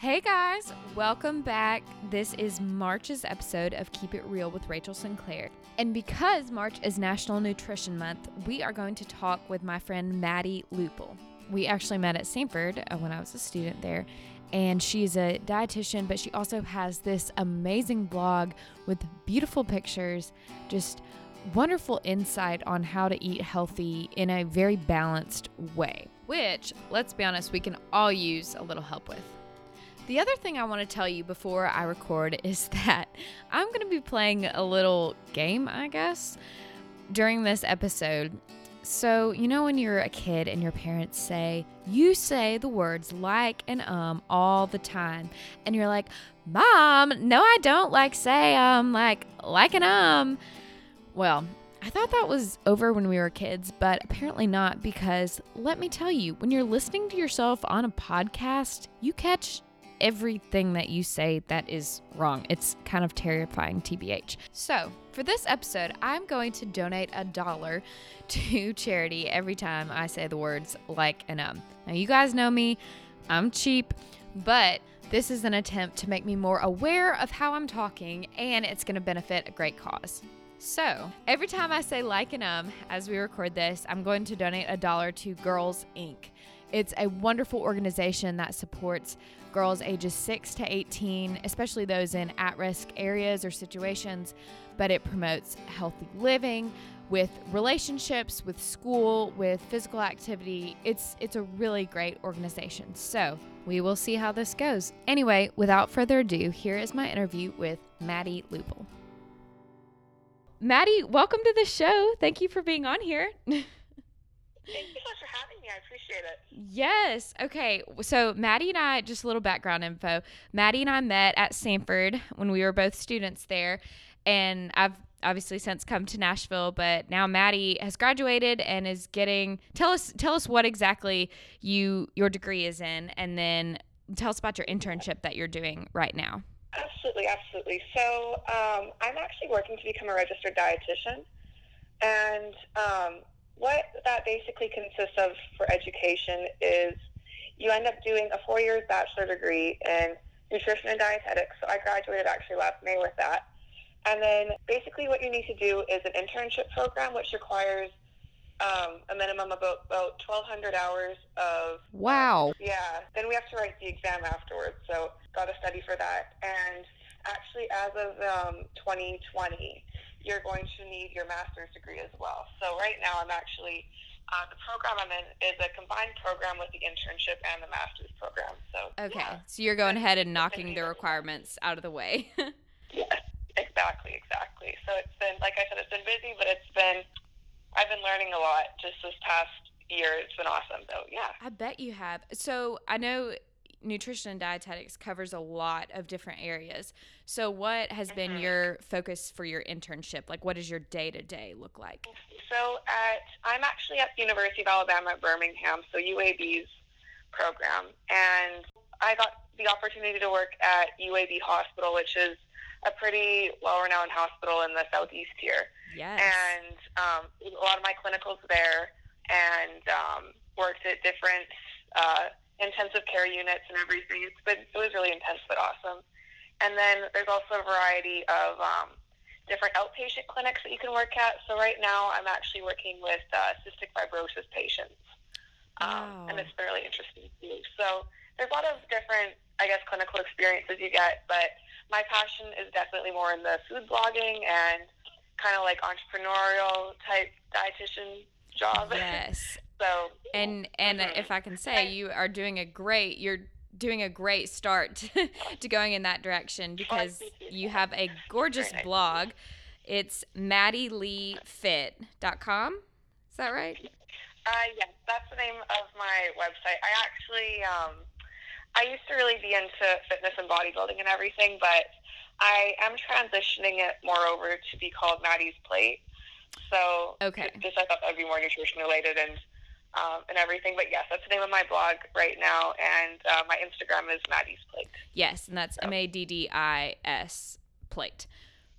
Hey guys, welcome back. This is March's episode of Keep It Real with Rachel Sinclair. And because March is National Nutrition Month, we are going to talk with my friend Maddie Lupel. We actually met at Samford uh, when I was a student there, and she's a dietitian, but she also has this amazing blog with beautiful pictures, just wonderful insight on how to eat healthy in a very balanced way, which, let's be honest, we can all use a little help with. The other thing I want to tell you before I record is that I'm going to be playing a little game, I guess, during this episode. So, you know, when you're a kid and your parents say, you say the words like and um all the time, and you're like, Mom, no, I don't like say um, like, like and um. Well, I thought that was over when we were kids, but apparently not because let me tell you, when you're listening to yourself on a podcast, you catch everything that you say that is wrong. It's kind of terrifying, TBH. So, for this episode, I'm going to donate a dollar to charity every time I say the words like and um. Now, you guys know me, I'm cheap, but this is an attempt to make me more aware of how I'm talking, and it's going to benefit a great cause. So, every time I say like and um as we record this, I'm going to donate a dollar to Girls Inc. It's a wonderful organization that supports girls ages 6 to 18, especially those in at risk areas or situations, but it promotes healthy living with relationships, with school, with physical activity. It's it's a really great organization. So, we will see how this goes. Anyway, without further ado, here is my interview with Maddie Lupel. Maddie, welcome to the show. Thank you for being on here. Thank you so much for having me. I appreciate it. Yes. Okay. So Maddie and I, just a little background info. Maddie and I met at Samford when we were both students there, and I've obviously since come to Nashville, but now Maddie has graduated and is getting. Tell us, tell us what exactly you your degree is in, and then tell us about your internship that you're doing right now. Absolutely, absolutely. So um, I'm actually working to become a registered dietitian, and um, what that basically consists of for education is you end up doing a four years bachelor degree in nutrition and dietetics. So I graduated actually last May with that. And then basically what you need to do is an internship program, which requires um, a minimum of about, about 1,200 hours of. Wow. Yeah. Then we have to write the exam afterwards. So got to study for that. And actually, as of um, 2020, you're going to need your master's degree as well. So right now, I'm actually uh, the program I'm in is a combined program with the internship and the master's program. So okay, yeah. so you're going ahead and knocking the requirements out of the way. yes, exactly, exactly. So it's been, like I said, it's been busy, but it's been I've been learning a lot just this past year. It's been awesome. So yeah, I bet you have. So I know nutrition and dietetics covers a lot of different areas. So, what has been Mm-hmm. your focus for your internship? Like, what does your day to day look like? So at I'm actually at the University of Alabama at Birmingham, so UAB's program, and I got the opportunity to work at UAB Hospital, which is a pretty well-renowned hospital in the southeast here. Yes. And um, a lot of my clinicals there, and um, worked at different uh, intensive care units and everything. It's been it was really intense but awesome. And then there's also a variety of um, different outpatient clinics that you can work at. So right now I'm actually working with uh, cystic fibrosis patients, um, and it's really interesting too. So there's a lot of different, I guess, clinical experiences you get, but my passion is definitely more in the food blogging and kind of like entrepreneurial type dietitian job. yes. so And and Mhm. if I can say, you are doing a great. You're doing a great start to going in that direction because you. have a gorgeous nice. blog. It's MaddieLeeFit.com. Is that right? Uh, yes, that's the name of my website. I actually, um, I used to really be into fitness and bodybuilding and everything, but I am transitioning it more over to be called Maddie's Plate. So, Okay. just I thought that would be more nutrition related and um, and everything. But yes, that's the name of my blog right now, and uh, my Instagram is Maddie's Plate. Yes, and that's So- M A D D I S plate.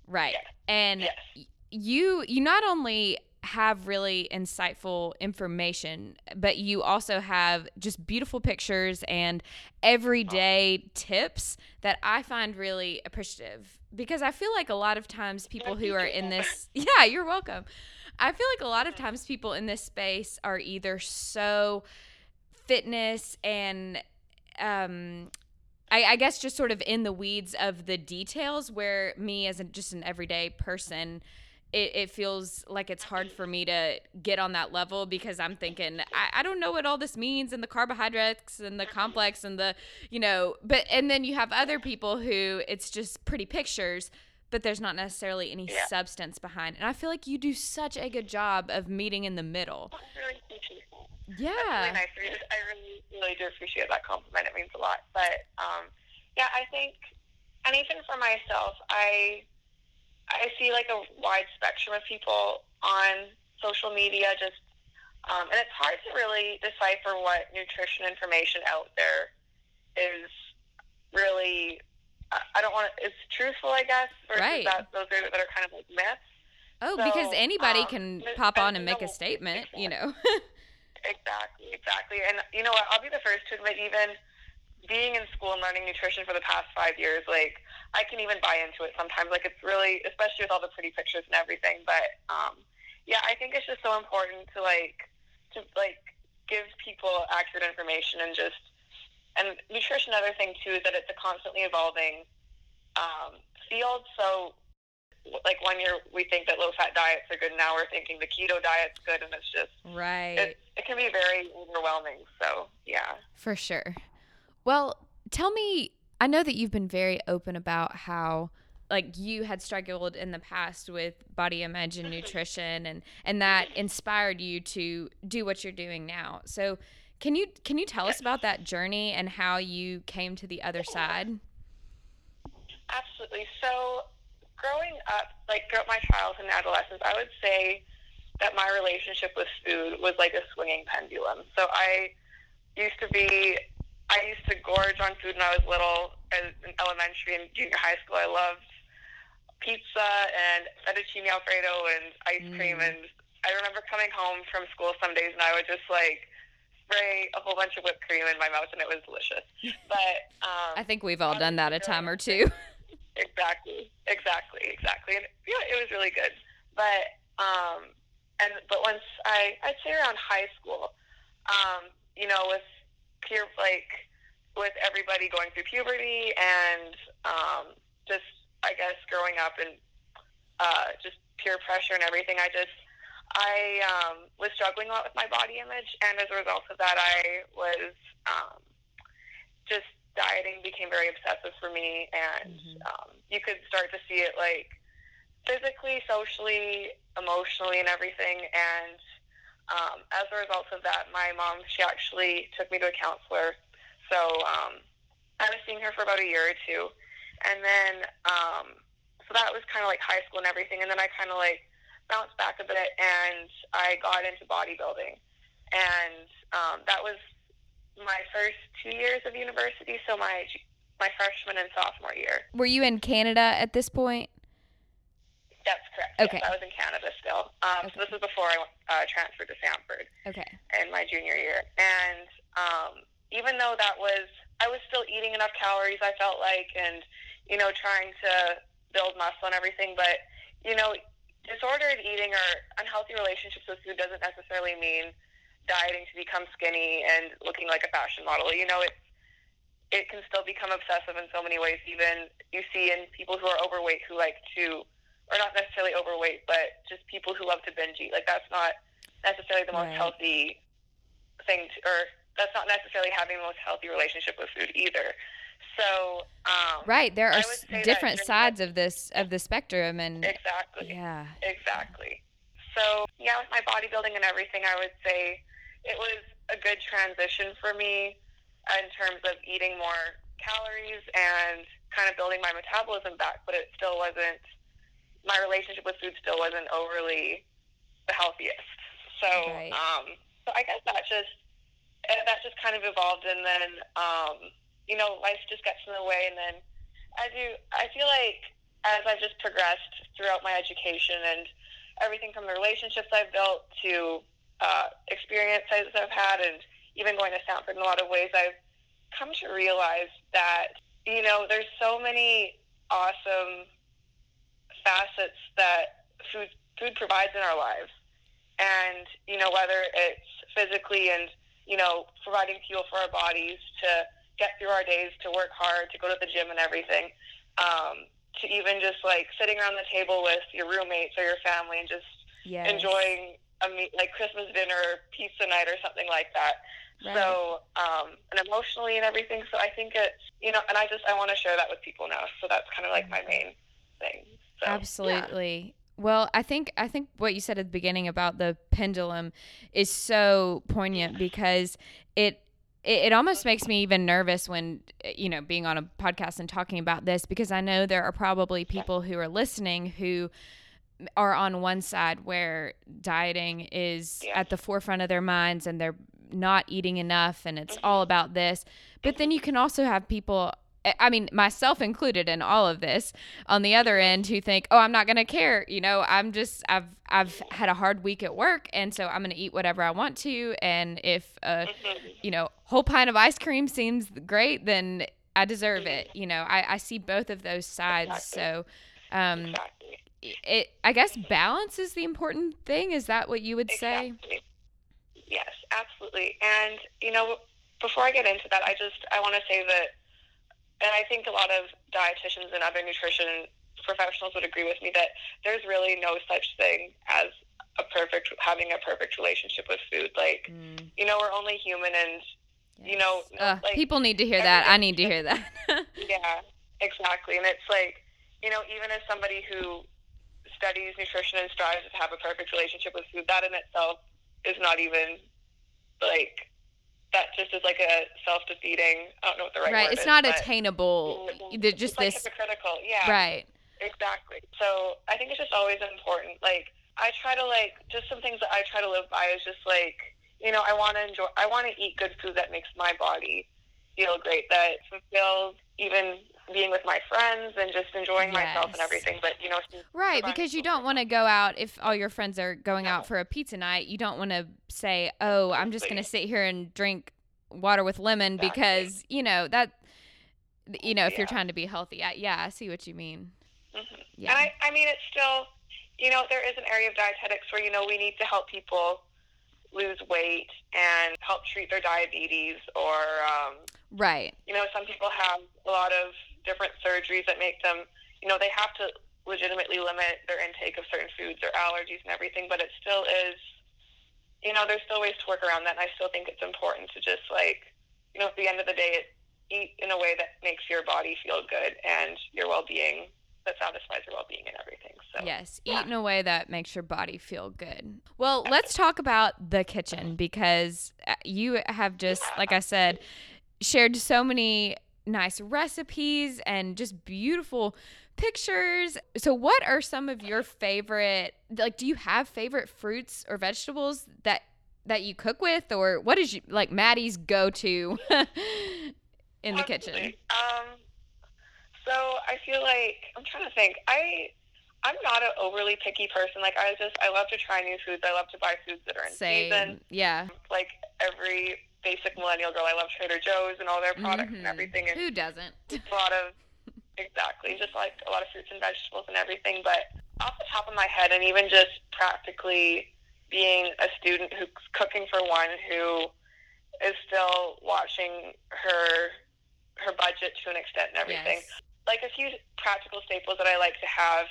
Right. Yes. And Yes. you you not only have really insightful information, but you also have just beautiful pictures and everyday tips that I find really appreciative because I feel like a lot of times people who are in this, yeah, you're welcome. I feel like a lot of times people in this space are either so fitness and um I, I, guess just sort of in the weeds of the details where me as a, just an everyday person it, it feels like it's hard for me to get on that level because I'm thinking I, I don't know what all this means and the carbohydrates and the complex and the you know but and then you have other people who it's just pretty pictures but there's not necessarily any yeah. substance behind and I feel like you do such a good job of meeting in the middle. Yeah. That's really nice. I really, really do appreciate that compliment. It means a lot. But um, yeah, I think, and even for myself, I I see like a wide spectrum of people on social media, just um, and it's hard to really decipher what nutrition information out there is really. I don't want to. It's truthful, I guess. Right. that those are that are kind of like myths. Oh, so, because anybody um, can pop on and make a statement, you know. exactly, exactly. And you know what? I'll be the first to admit, even being in school and learning nutrition for the past five years, like I can even buy into it sometimes. Like it's really, especially with all the pretty pictures and everything. But um, yeah, I think it's just so important to like to like give people accurate information and just and nutrition. Another thing too is that it's a constantly evolving um, field. So like one year we think that low fat diets are good, now we're thinking the keto diet's good, and it's just right. It, it can be very overwhelming. So yeah, for sure. Well, tell me, I know that you've been very open about how like you had struggled in the past with body image and nutrition and and that inspired you to do what you're doing now. So, can you can you tell us about that journey and how you came to the other side? Absolutely. So, growing up, like throughout my childhood and adolescence, I would say that my relationship with food was like a swinging pendulum. So I used to be I used to gorge on food when I was little, in elementary and junior high school. I loved pizza and fettuccine alfredo and ice mm. cream. And I remember coming home from school some days and I would just like spray a whole bunch of whipped cream in my mouth and it was delicious. But um, I think we've all done that a time or two. exactly, exactly, exactly. And yeah, it was really good. But um, and but once I I'd say around high school, um, you know, with peer like with everybody going through puberty and um, just I guess growing up and uh, just peer pressure and everything. I just I um, was struggling a lot with my body image, and as a result of that, I was um, just dieting became very obsessive for me, and mm-hmm. um, you could start to see it like physically, socially, emotionally, and everything. And um, as a result of that, my mom, she actually took me to a counselor. So um, I was seeing her for about a year or two. And then, um, so that was kind of like high school and everything. And then I kind of like bounced back a bit and I got into bodybuilding. And um, that was my first two years of university. So my, my freshman and sophomore year. Were you in Canada at this point? That's correct. Okay. Yes, I was in Canada still. Um, okay. So this was before I uh, transferred to Samford. Okay. In my junior year, and um, even though that was, I was still eating enough calories. I felt like, and you know, trying to build muscle and everything. But you know, disordered eating or unhealthy relationships with food doesn't necessarily mean dieting to become skinny and looking like a fashion model. You know, it's it can still become obsessive in so many ways. Even you see in people who are overweight who like to or not necessarily overweight, but just people who love to binge eat. Like that's not necessarily the most right. healthy thing, to, or that's not necessarily having the most healthy relationship with food either. So um, right, there are different sides of this of the spectrum, and exactly, yeah, exactly. So yeah, with my bodybuilding and everything, I would say it was a good transition for me in terms of eating more calories and kind of building my metabolism back, but it still wasn't my relationship with food still wasn't overly the healthiest. So, right. um, so I guess that just that just kind of evolved, and then um, you know, life just gets in the way, and then as you, I feel like as I've just progressed throughout my education and everything from the relationships I've built to uh, experiences I've had, and even going to Samford in a lot of ways, I've come to realize that you know there's so many awesome facets that food food provides in our lives, and you know whether it's physically and you know providing fuel for our bodies to get through our days, to work hard, to go to the gym and everything. Um, to even just like sitting around the table with your roommates or your family and just Yes. enjoying a meet like Christmas dinner, pizza night, or something like that. Right. So, um, and emotionally and everything. So I think it's you know, and I just I want to share that with people now. So that's kind of like my main thing. So, yeah. Absolutely. Well, I think I think what you said at the beginning about the pendulum is so poignant because it it, it almost makes me even nervous when eh, you know being on a podcast and talking about this because I know there are probably people who are listening who are on one side where dieting is at the forefront of their minds and they're not eating enough and it's mm-hmm. all about this. But then you can also have people I- mean, myself included in all of this, on the other end, who think, "Oh, I'm not going to care." You know, I'm just, I've, I've had a hard week at work, and so I'm going to eat whatever I want to. And if, a, you know, whole pint of ice cream seems great, then I deserve it. You know, I, I see both of those sides. So, um, it, I guess balance is the important thing. Is that what you would say? Exactly. Yes, absolutely. And you know, before I get into that, I just I want to say that, and I think a lot of dietitians and other nutrition professionals would agree with me that there's really no such thing as a perfect having a perfect relationship with food. Like Mm, you know, we're only human, and You know. Uh, like, people need to hear that. I need to hear that. Yeah, exactly. And it's like, you know, even as somebody who studies nutrition and strives to have a perfect relationship with food, that in itself is not even like that. Just is like a self-defeating. I don't know what the right, word is. right. It's is, not attainable. it's They're Just like this. hypocritical. Yeah, Right. exactly. So I think it's just always important. Like I try to like just some things that I try to live by is just like you know I want to enjoy. I want to eat good food that makes my body feel great. That fulfills even being with my friends and just enjoying myself and everything. But you know, Right, because you don't want to go out if all your friends are going out for a pizza night. You don't want to say, "Oh, I'm just going to sit here and drink water with lemon," Exactly. because you know that. You know, if you're trying to be healthy, I, yeah, I see what you mean. Mhm. Yeah, And I, I mean, it's still, you know, there is an area of dietetics where, you know, we need to help people lose weight and help treat their diabetes or, um, right, you know, some people have a lot of different surgeries that make them, you know, they have to legitimately limit their intake of certain foods or allergies and everything, but it still is, you know, there's still ways to work around that. And I still think it's important to just like, you know, at the end of the day, eat in a way that makes your body feel good and your well-being that satisfies your well-being and everything. So yes, yeah. eat in a way that makes your body feel good. Well, let's talk about the kitchen because uh, you have just, like I said, shared so many nice recipes and just beautiful pictures. So, what are some of your favorite? Like, do you have favorite fruits or vegetables that that you cook with, or what is you, like Maddie's go to in the kitchen? Um, so I feel like I'm trying to think. I I'm not an overly picky person. Like I just I love to try new foods. I love to buy foods that are in season. Yeah. Like every basic millennial girl, I love Trader Joe's and all their products Mhm. and everything. And Who doesn't? a lot of exactly just like a lot of fruits and vegetables and everything but off the top of my head and even just practically being a student who's cooking for one who is still watching her her budget to an extent and everything Yes. like a few practical staples that I like to have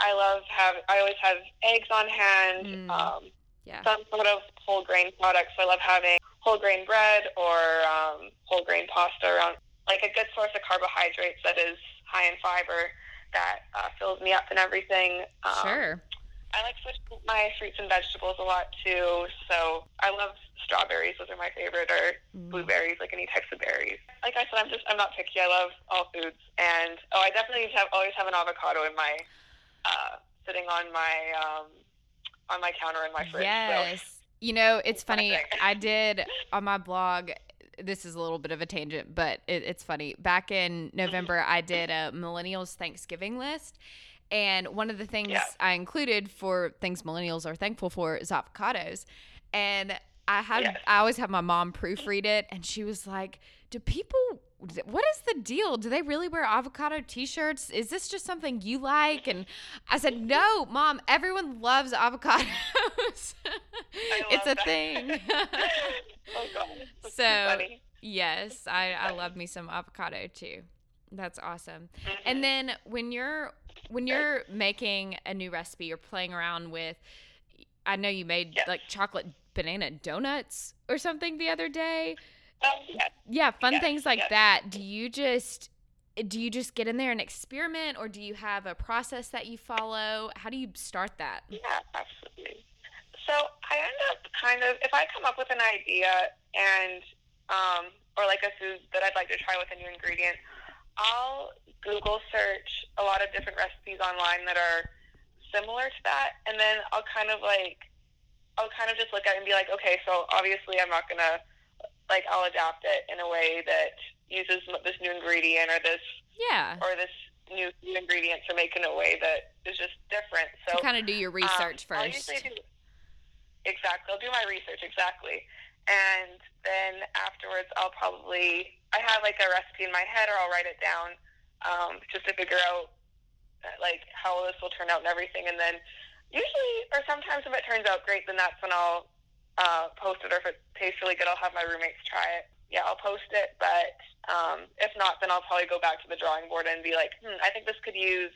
I love have I always have eggs on hand Mm. um, Yeah. some sort of whole grain products. So I love having whole grain bread or um, whole grain pasta around, like a good source of carbohydrates that is high in fiber that uh, fills me up and everything. Um, Sure. I like switching my fruits and vegetables a lot too. So I love strawberries; those are my favorite, or Mm. blueberries, like any types of berries. Like I said, I'm just I'm not picky. I love all foods, and oh, I definitely have always have an avocado in my uh, sitting on my um, on my counter in my fridge. So. You know, it's funny. I did on my blog. This is a little bit of a tangent, but it, it's funny. Back in November, I did a millennials Thanksgiving list, And one of the things Yeah. I included for things millennials are thankful for is avocados. And I had. I always have my mom proofread it and she was like, "Do people what is the deal? Do they really wear avocado t-shirts? Is this just something you like?" And I said, "No, mom, everyone loves avocados. it's love a that. thing." oh god. That's So, yes, I I love me some avocado too. That's awesome. And Mhm. then when you're when you're making a new recipe, you're playing around with. I know you made Yes. like chocolate banana donuts or something the other day. Yeah. Yeah, fun Yes, things like yes. that. Do you just do you just get in there and experiment, or do you have a process that you follow? How do you start that? Yeah, absolutely. So I end up kind of if I come up with an idea and um, or like a food that I'd like to try with a new ingredient, I'll Google search a lot of different recipes online that are similar to that, and then I'll kind of like I'll kind of just look at it and be like, okay, so obviously I'm not gonna like I'll adapt it in a way that uses this new ingredient or this Yeah, or this new new ingredient to make in a way that is just different. So kind of do your research um, I'll first. do, exactly. I'll do my research exactly, and then afterwards I'll probably I have like a recipe in my head, or I'll write it down um, just to figure out uh, like how this will turn out and everything. And then usually, or sometimes if it turns out great, then that's when I'll uh, post it. Or if it tastes really good, I'll have my roommates try it. Yeah, I'll post it. But um, if not, then I'll probably go back to the drawing board and be like, hmm, I think this could use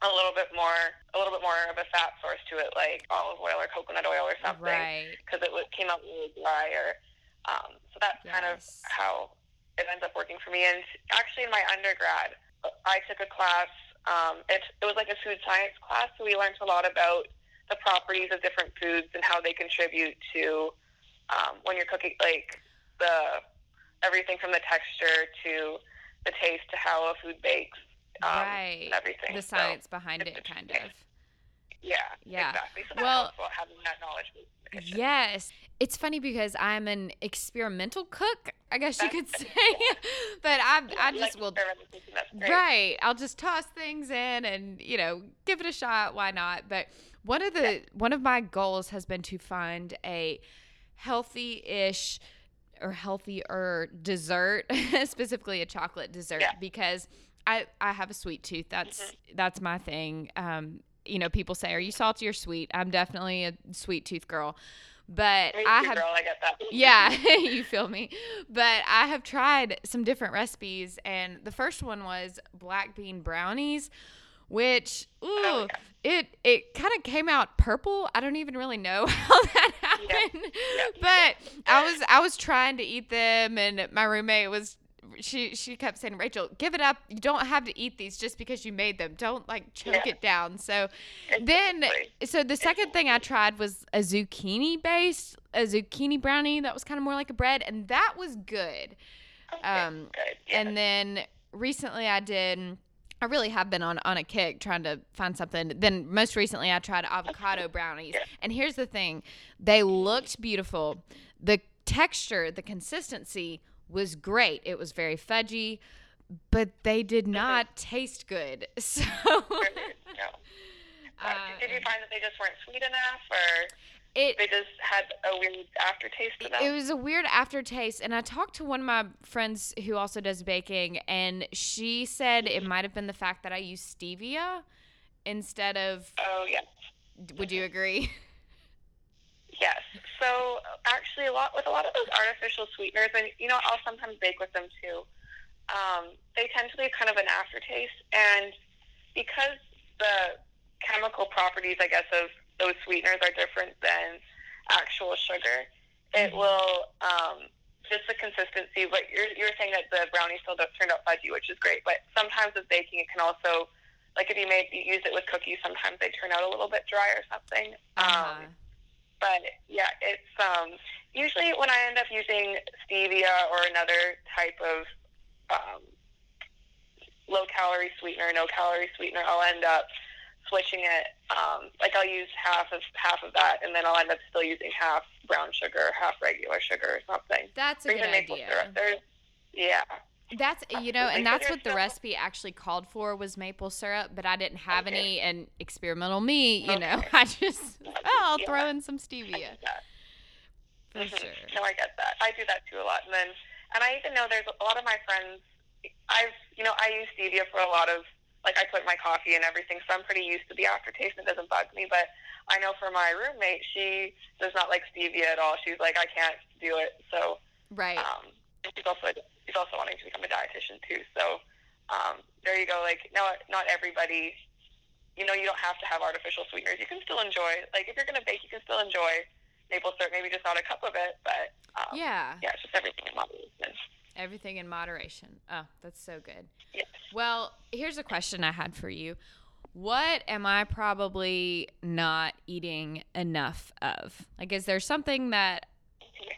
a little bit more, a little bit more of a fat source to it, like olive oil or coconut oil or something, Right. because it would- came out really dry. Or um, so that's kind of how it ends up working for me. And actually, in my undergrad, I took a class. Um, it it was like a food science class, so we learned a lot about the properties of different foods and how they contribute to um, when you're cooking, like the everything from the texture to the taste to how a food bakes. Um, right. everything. The So, science behind it, kind of. yeah, Yeah. exactly. So Well- having that knowledge. in the kitchen. Yes. It's funny because I'm an experimental cook, I guess you could say. but I I just will experimental cooking, that's great. Right. I'll just toss things in and, you know, give it a shot. Why not? But one of the one of my goals has been to find a healthy-ish or healthier dessert, specifically a chocolate dessert Yeah. because I I have a sweet tooth. That's Mm-hmm. that's my thing. Um you know, people say, "Are you salty or sweet?" I'm definitely a sweet tooth girl. But I have girl, I yeah, you feel me. But I have tried some different recipes, and the first one was black bean brownies, which oh, ooh, Oh, it it kind of came out purple. I don't even really know how that happened, but I was I was trying to eat them, and my roommate was. She she kept saying, Rachel, give it up. You don't have to eat these just because you made them. Don't like choke Yeah. it down. So then so the second thing I tried was a zucchini based a zucchini brownie that was kind of more like a bread and that was good. Okay, Um, good. Yeah. And then recently I did I really have been on on a kick trying to find something. Then most recently I tried avocado brownies. Yeah. And here's the thing. They looked beautiful. The texture, the consistency was great. It was very fudgy, but they did Mm-hmm. not taste good. So no. Uh, uh, did you find that they just weren't sweet enough, or it they just had a weird aftertaste to them? It was a weird aftertaste, and I talked to one of my friends who also does baking, and she said it might have been the fact that I used stevia instead of. oh yeah. Would you agree? Yes. So actually, a lot with a lot of those artificial sweeteners, and you know, I'll sometimes bake with them too. Um, they tend to leave kind of an aftertaste, and because the chemical properties, I guess, of those sweeteners are different than actual sugar, it Mhm. will um, just the consistency. But you're you're saying that the brownie still does turned out fudgy, which is great. But sometimes with baking, it can also like if you made you use it with cookies, sometimes they turn out a little bit dry or something. Uh-huh. But yeah, it's um, usually when I end up using stevia or another type of um, low calorie sweetener, no calorie sweetener, I'll end up switching it. Um, like I'll use half of half of that, and then I'll end up still using half brown sugar, half regular sugar, or something. That's a or good idea. syrup. There's, yeah, That's you know, and that's what the recipe actually called for was maple syrup, but I didn't have any. And experimental me, you know, I just oh, I'll Yeah. throw in some stevia for Mhm. sure. No, I get that. I do that too a lot. And then, and I even know there's a lot of my friends. I've, you know, I use stevia for a lot of, like, I put my coffee and everything, so I'm pretty used to the aftertaste. and It doesn't bug me. But I know for my roommate, she does not like stevia at all. She's like, I can't do it. So, Right. um, she's also she's also wanting to become a dietitian too. So, um, there you go. Like, no, not everybody. You know, you don't have to have artificial sweeteners. You can still enjoy. Like, if you're gonna bake, you can still enjoy maple syrup. Maybe just not a cup of it, but um, yeah. yeah, it's just everything in moderation. Everything in moderation. Oh, that's so good. Yes. Well, here's a question I had for you. What am I probably not eating enough of? Like, is there something that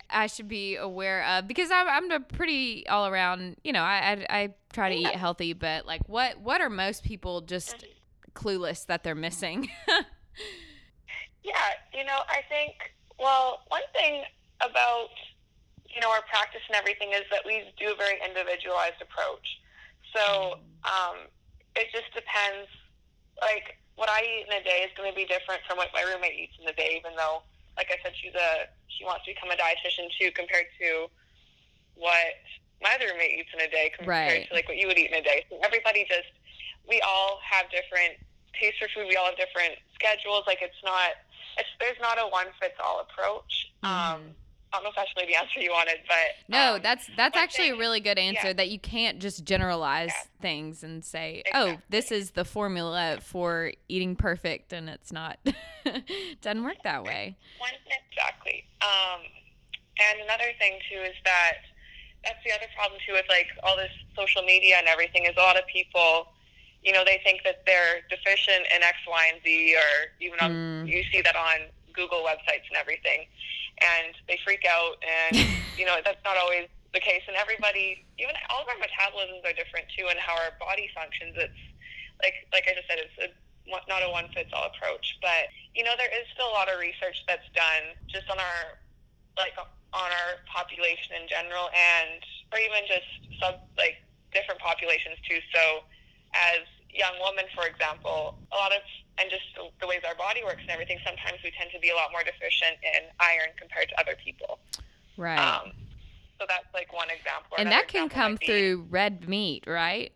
I should be aware of? Because I'm, I'm a pretty all around, you know, I, I, I try to eat healthy, but like, what, what are most people just clueless that they're missing? Yeah, you know, I think, well, one thing about, you know, our practice and everything is that we do a very individualized approach. So um, it just depends. Like, what I eat in a day is going to be different from what my roommate eats in a day, even though, like I said, she's a, she wants to become a dietitian too, compared to what my other roommate eats in a day compared Right. to like what you would eat in a day. So everybody just, we all have different tastes for food. We all have different schedules. Like it's not, it's, there's not a one fits all approach. Um, I don't know if that's really the answer you wanted, but No, um, that's that's actually a really good answer yeah. that you can't just generalize Yeah. things and say, "Oh, this is the formula for eating perfect," and it's not. Doesn't work that way. One exactly. Um, and another thing too is that that's the other problem too with like all this social media and everything is a lot of people, you know, they think that they're deficient in X, Y, and Z, or even on Mm. you see that on Google websites and everything, and they freak out, and you know that's not always the case. And everybody, even all of our metabolisms are different too, and how our body functions. It's like like I just said, it's a, not a one fits all approach, but you know there is still a lot of research that's done just on our like on our population in general, and or even just sub like different populations too. So as young women, for example, a lot of and just the, the ways our body works and everything, sometimes we tend to be a lot more deficient in iron compared to other people. Right. Um, so that's like one example. and that can come through red meat, right?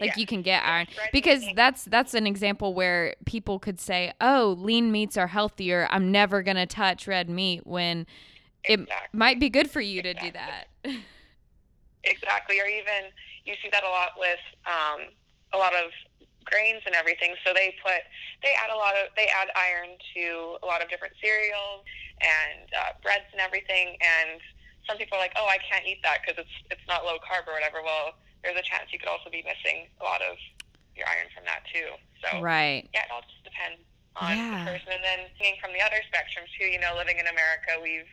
Like yeah. you can get iron because that's that's an example where people could say, "Oh, lean meats are healthier. I'm never going to touch red meat when it might be good for you to do that." Exactly, or even you see that a lot with um, a lot of grains and everything. So they put they add a lot of they add iron to a lot of different cereals and uh, breads and everything. And some people are like, "Oh, I can't eat that because it's it's not low carb or whatever." Well, there's a chance you could also be missing a lot of your iron from that too. So right. yeah, it all just depends on Yeah. the person. And then seeing from the other spectrum too, you know, living in America, we've,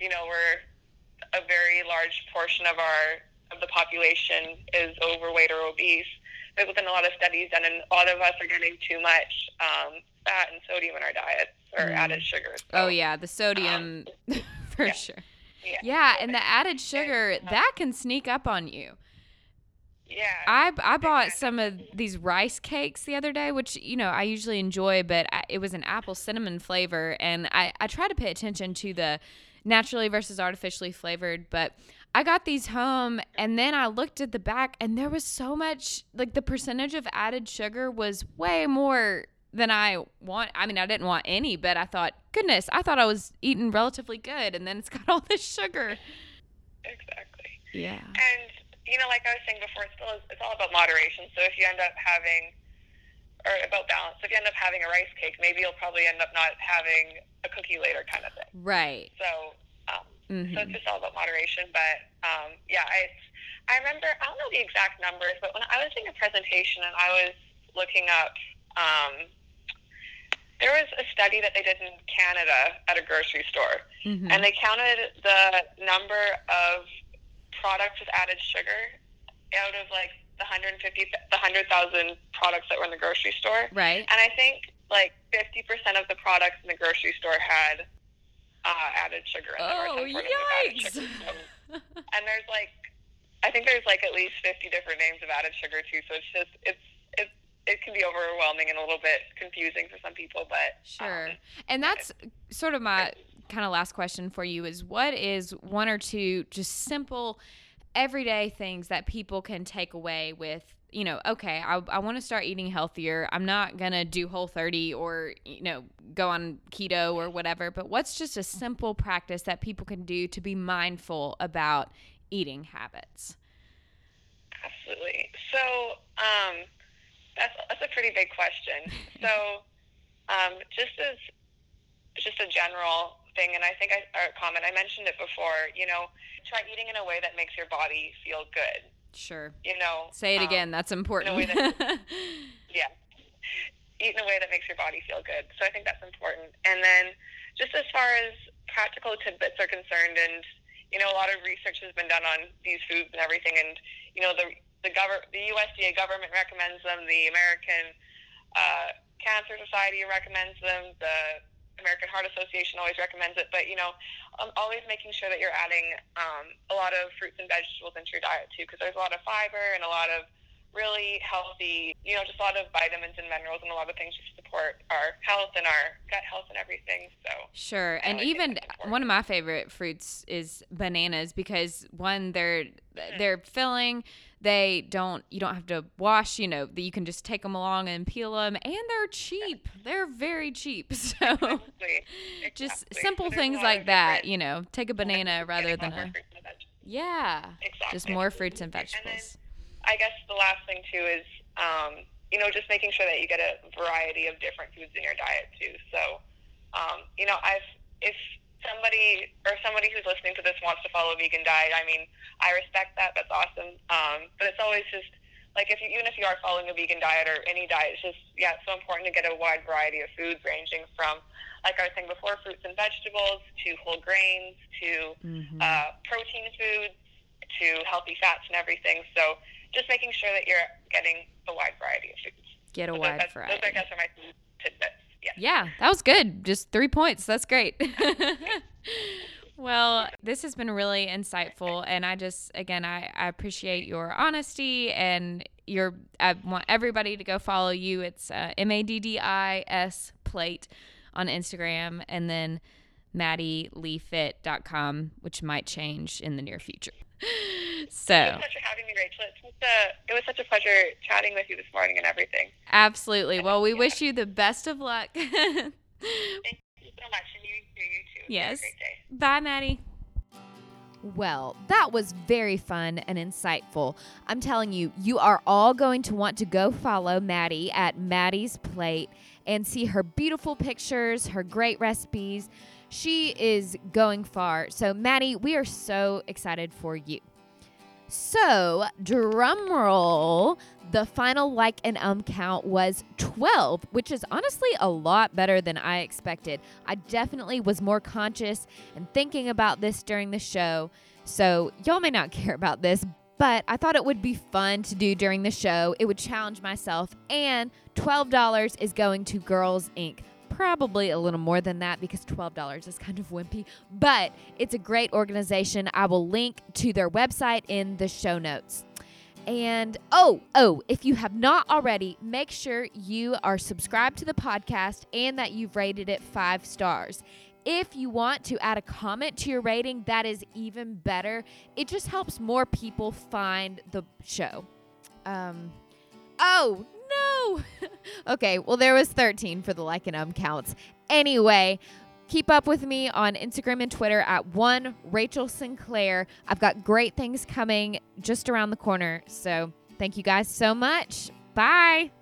you know, we're a very large portion of our of the population is overweight or obese. There's been a lot of studies done, and a lot of us are getting too much um, fat and sodium in our diets or Mm. added sugars. Oh yeah, the sodium for yeah. sure. yeah, Yeah, and the added sugar uh, that can sneak up on you. yeah, I I bought some of these rice cakes the other day, which you know I usually enjoy, but I, it was an apple cinnamon flavor, and I I try to pay attention to the naturally versus artificially flavored, but I got these home and then I looked at the back and there was so much like the percentage of added sugar was way more than I want. I mean, I didn't want any, but I thought, goodness, I thought I was eating relatively good, and then it's got all this sugar. exactly. Yeah. And you know, like I was saying before, it's still it's all about moderation. So if you end up having, or about balance, if you end up having a rice cake, maybe you'll probably end up not having a cookie later, kind of thing. Right. So, um, hmm so it's just all about moderation. But um, yeah, I I remember I don't know the exact numbers, but when I was doing a presentation and I was looking up. Um, there was a study that they did in Canada at a grocery store, hmm and they counted the number of products with added sugar out of like the 150 the 100,000 products that were in the grocery store Right. and I think like 50% of the products in the grocery store had uh, added sugar in them or Oh, some sort of added yikes. and there's like I think there's like at least 50 different names of added sugar too. So it's just it's it's it can be overwhelming and a little bit confusing for some people, but sure. Um, and that's sort of my kind of last question for you is what is one or two just simple everyday things that people can take away with you know, okay, I, I want to start eating healthier. I'm not going to do whole 30 or, you know, go on keto or whatever, but what's just a simple practice that people can do to be mindful about eating habits? Absolutely. So, um, that's, that's a pretty big question. so, um, just as just a general thing, and I think I, or comment, I mentioned it before, you know, try eating in a way that makes your body feel good Sure. You know. Say it um, again. That's important. That, yeah. Eat in a way that makes your body feel good. So I think that's important. And then, just as far as practical tidbits are concerned, and you know, a lot of research has been done on these foods and everything, and you know, the the government, the USDA government recommends them. The American uh, Cancer Society recommends them. The American Heart Association always recommends it, but you know, um, always making sure that you're adding um, a lot of fruits and vegetables into your diet too, because there's a lot of fiber and a lot of really healthy, you know, just a lot of vitamins and minerals and a lot of things to support our health and our gut health and everything. So sure, and even one of my favorite fruits is bananas because one, they're mm-hmm. they're filling they don't you don't have to wash you know that you can just take them along and peel them and they're cheap. They're very cheap so exactly. just simple so things like that you know take a banana rather than a yeah. Exactly. just more fruits and vegetables and then, i guess the last thing too is um, you know just making sure that you get a variety of different foods in your diet too. So um, you know i've if somebody or somebody who's listening to this wants to follow a vegan diet, I mean, I respect that. That's awesome. Um, but it's always just like if you, even if you are following a vegan diet or any diet, it's just yeah, it's so important to get a wide variety of foods ranging from like I was saying before, fruits and vegetables to whole grains to mm-hmm. uh, protein foods to healthy fats and everything. So just making sure that you're getting a wide variety of foods. Get a so wide variety. Those I guess are my tidbits. Yeah. Yeah, that was good. Just three points. That's great. well, this has been really insightful, and I just again I, I appreciate your honesty and your. I want everybody to go follow you. It's uh, M A D D I S plate on Instagram, and then MaddieLeeFit.com, which might change in the near future. so it was such a having me, Rachel. A, it was such a pleasure chatting with you this morning and everything. Absolutely. Well, we yeah. wish you the best of luck. Thank you so much, and you, you too. Yes. Bye, Maddie. Well, that was very fun and insightful. I'm telling you, you are all going to want to go follow Maddie at Maddie's Plate and see her beautiful pictures, her great recipes she is going far. So, Maddie, we are so excited for you. So, drum roll, the final like and um count was 12, which is honestly a lot better than I expected. I definitely was more conscious and thinking about this during the show. So, y'all may not care about this, but I thought it would be fun to do during the show. It would challenge myself, and $12 is going to Girls Inc probably a little more than that because $12 is kind of wimpy, but it's a great organization. I will link to their website in the show notes. And oh, oh, if you have not already, make sure you are subscribed to the podcast and that you've rated it five stars. If you want to add a comment to your rating, that is even better. It just helps more people find the show. Um, oh, okay, well, there was 13 for the like and um counts. Anyway, keep up with me on Instagram and Twitter at one Rachel Sinclair. I've got great things coming just around the corner. So thank you guys so much. Bye.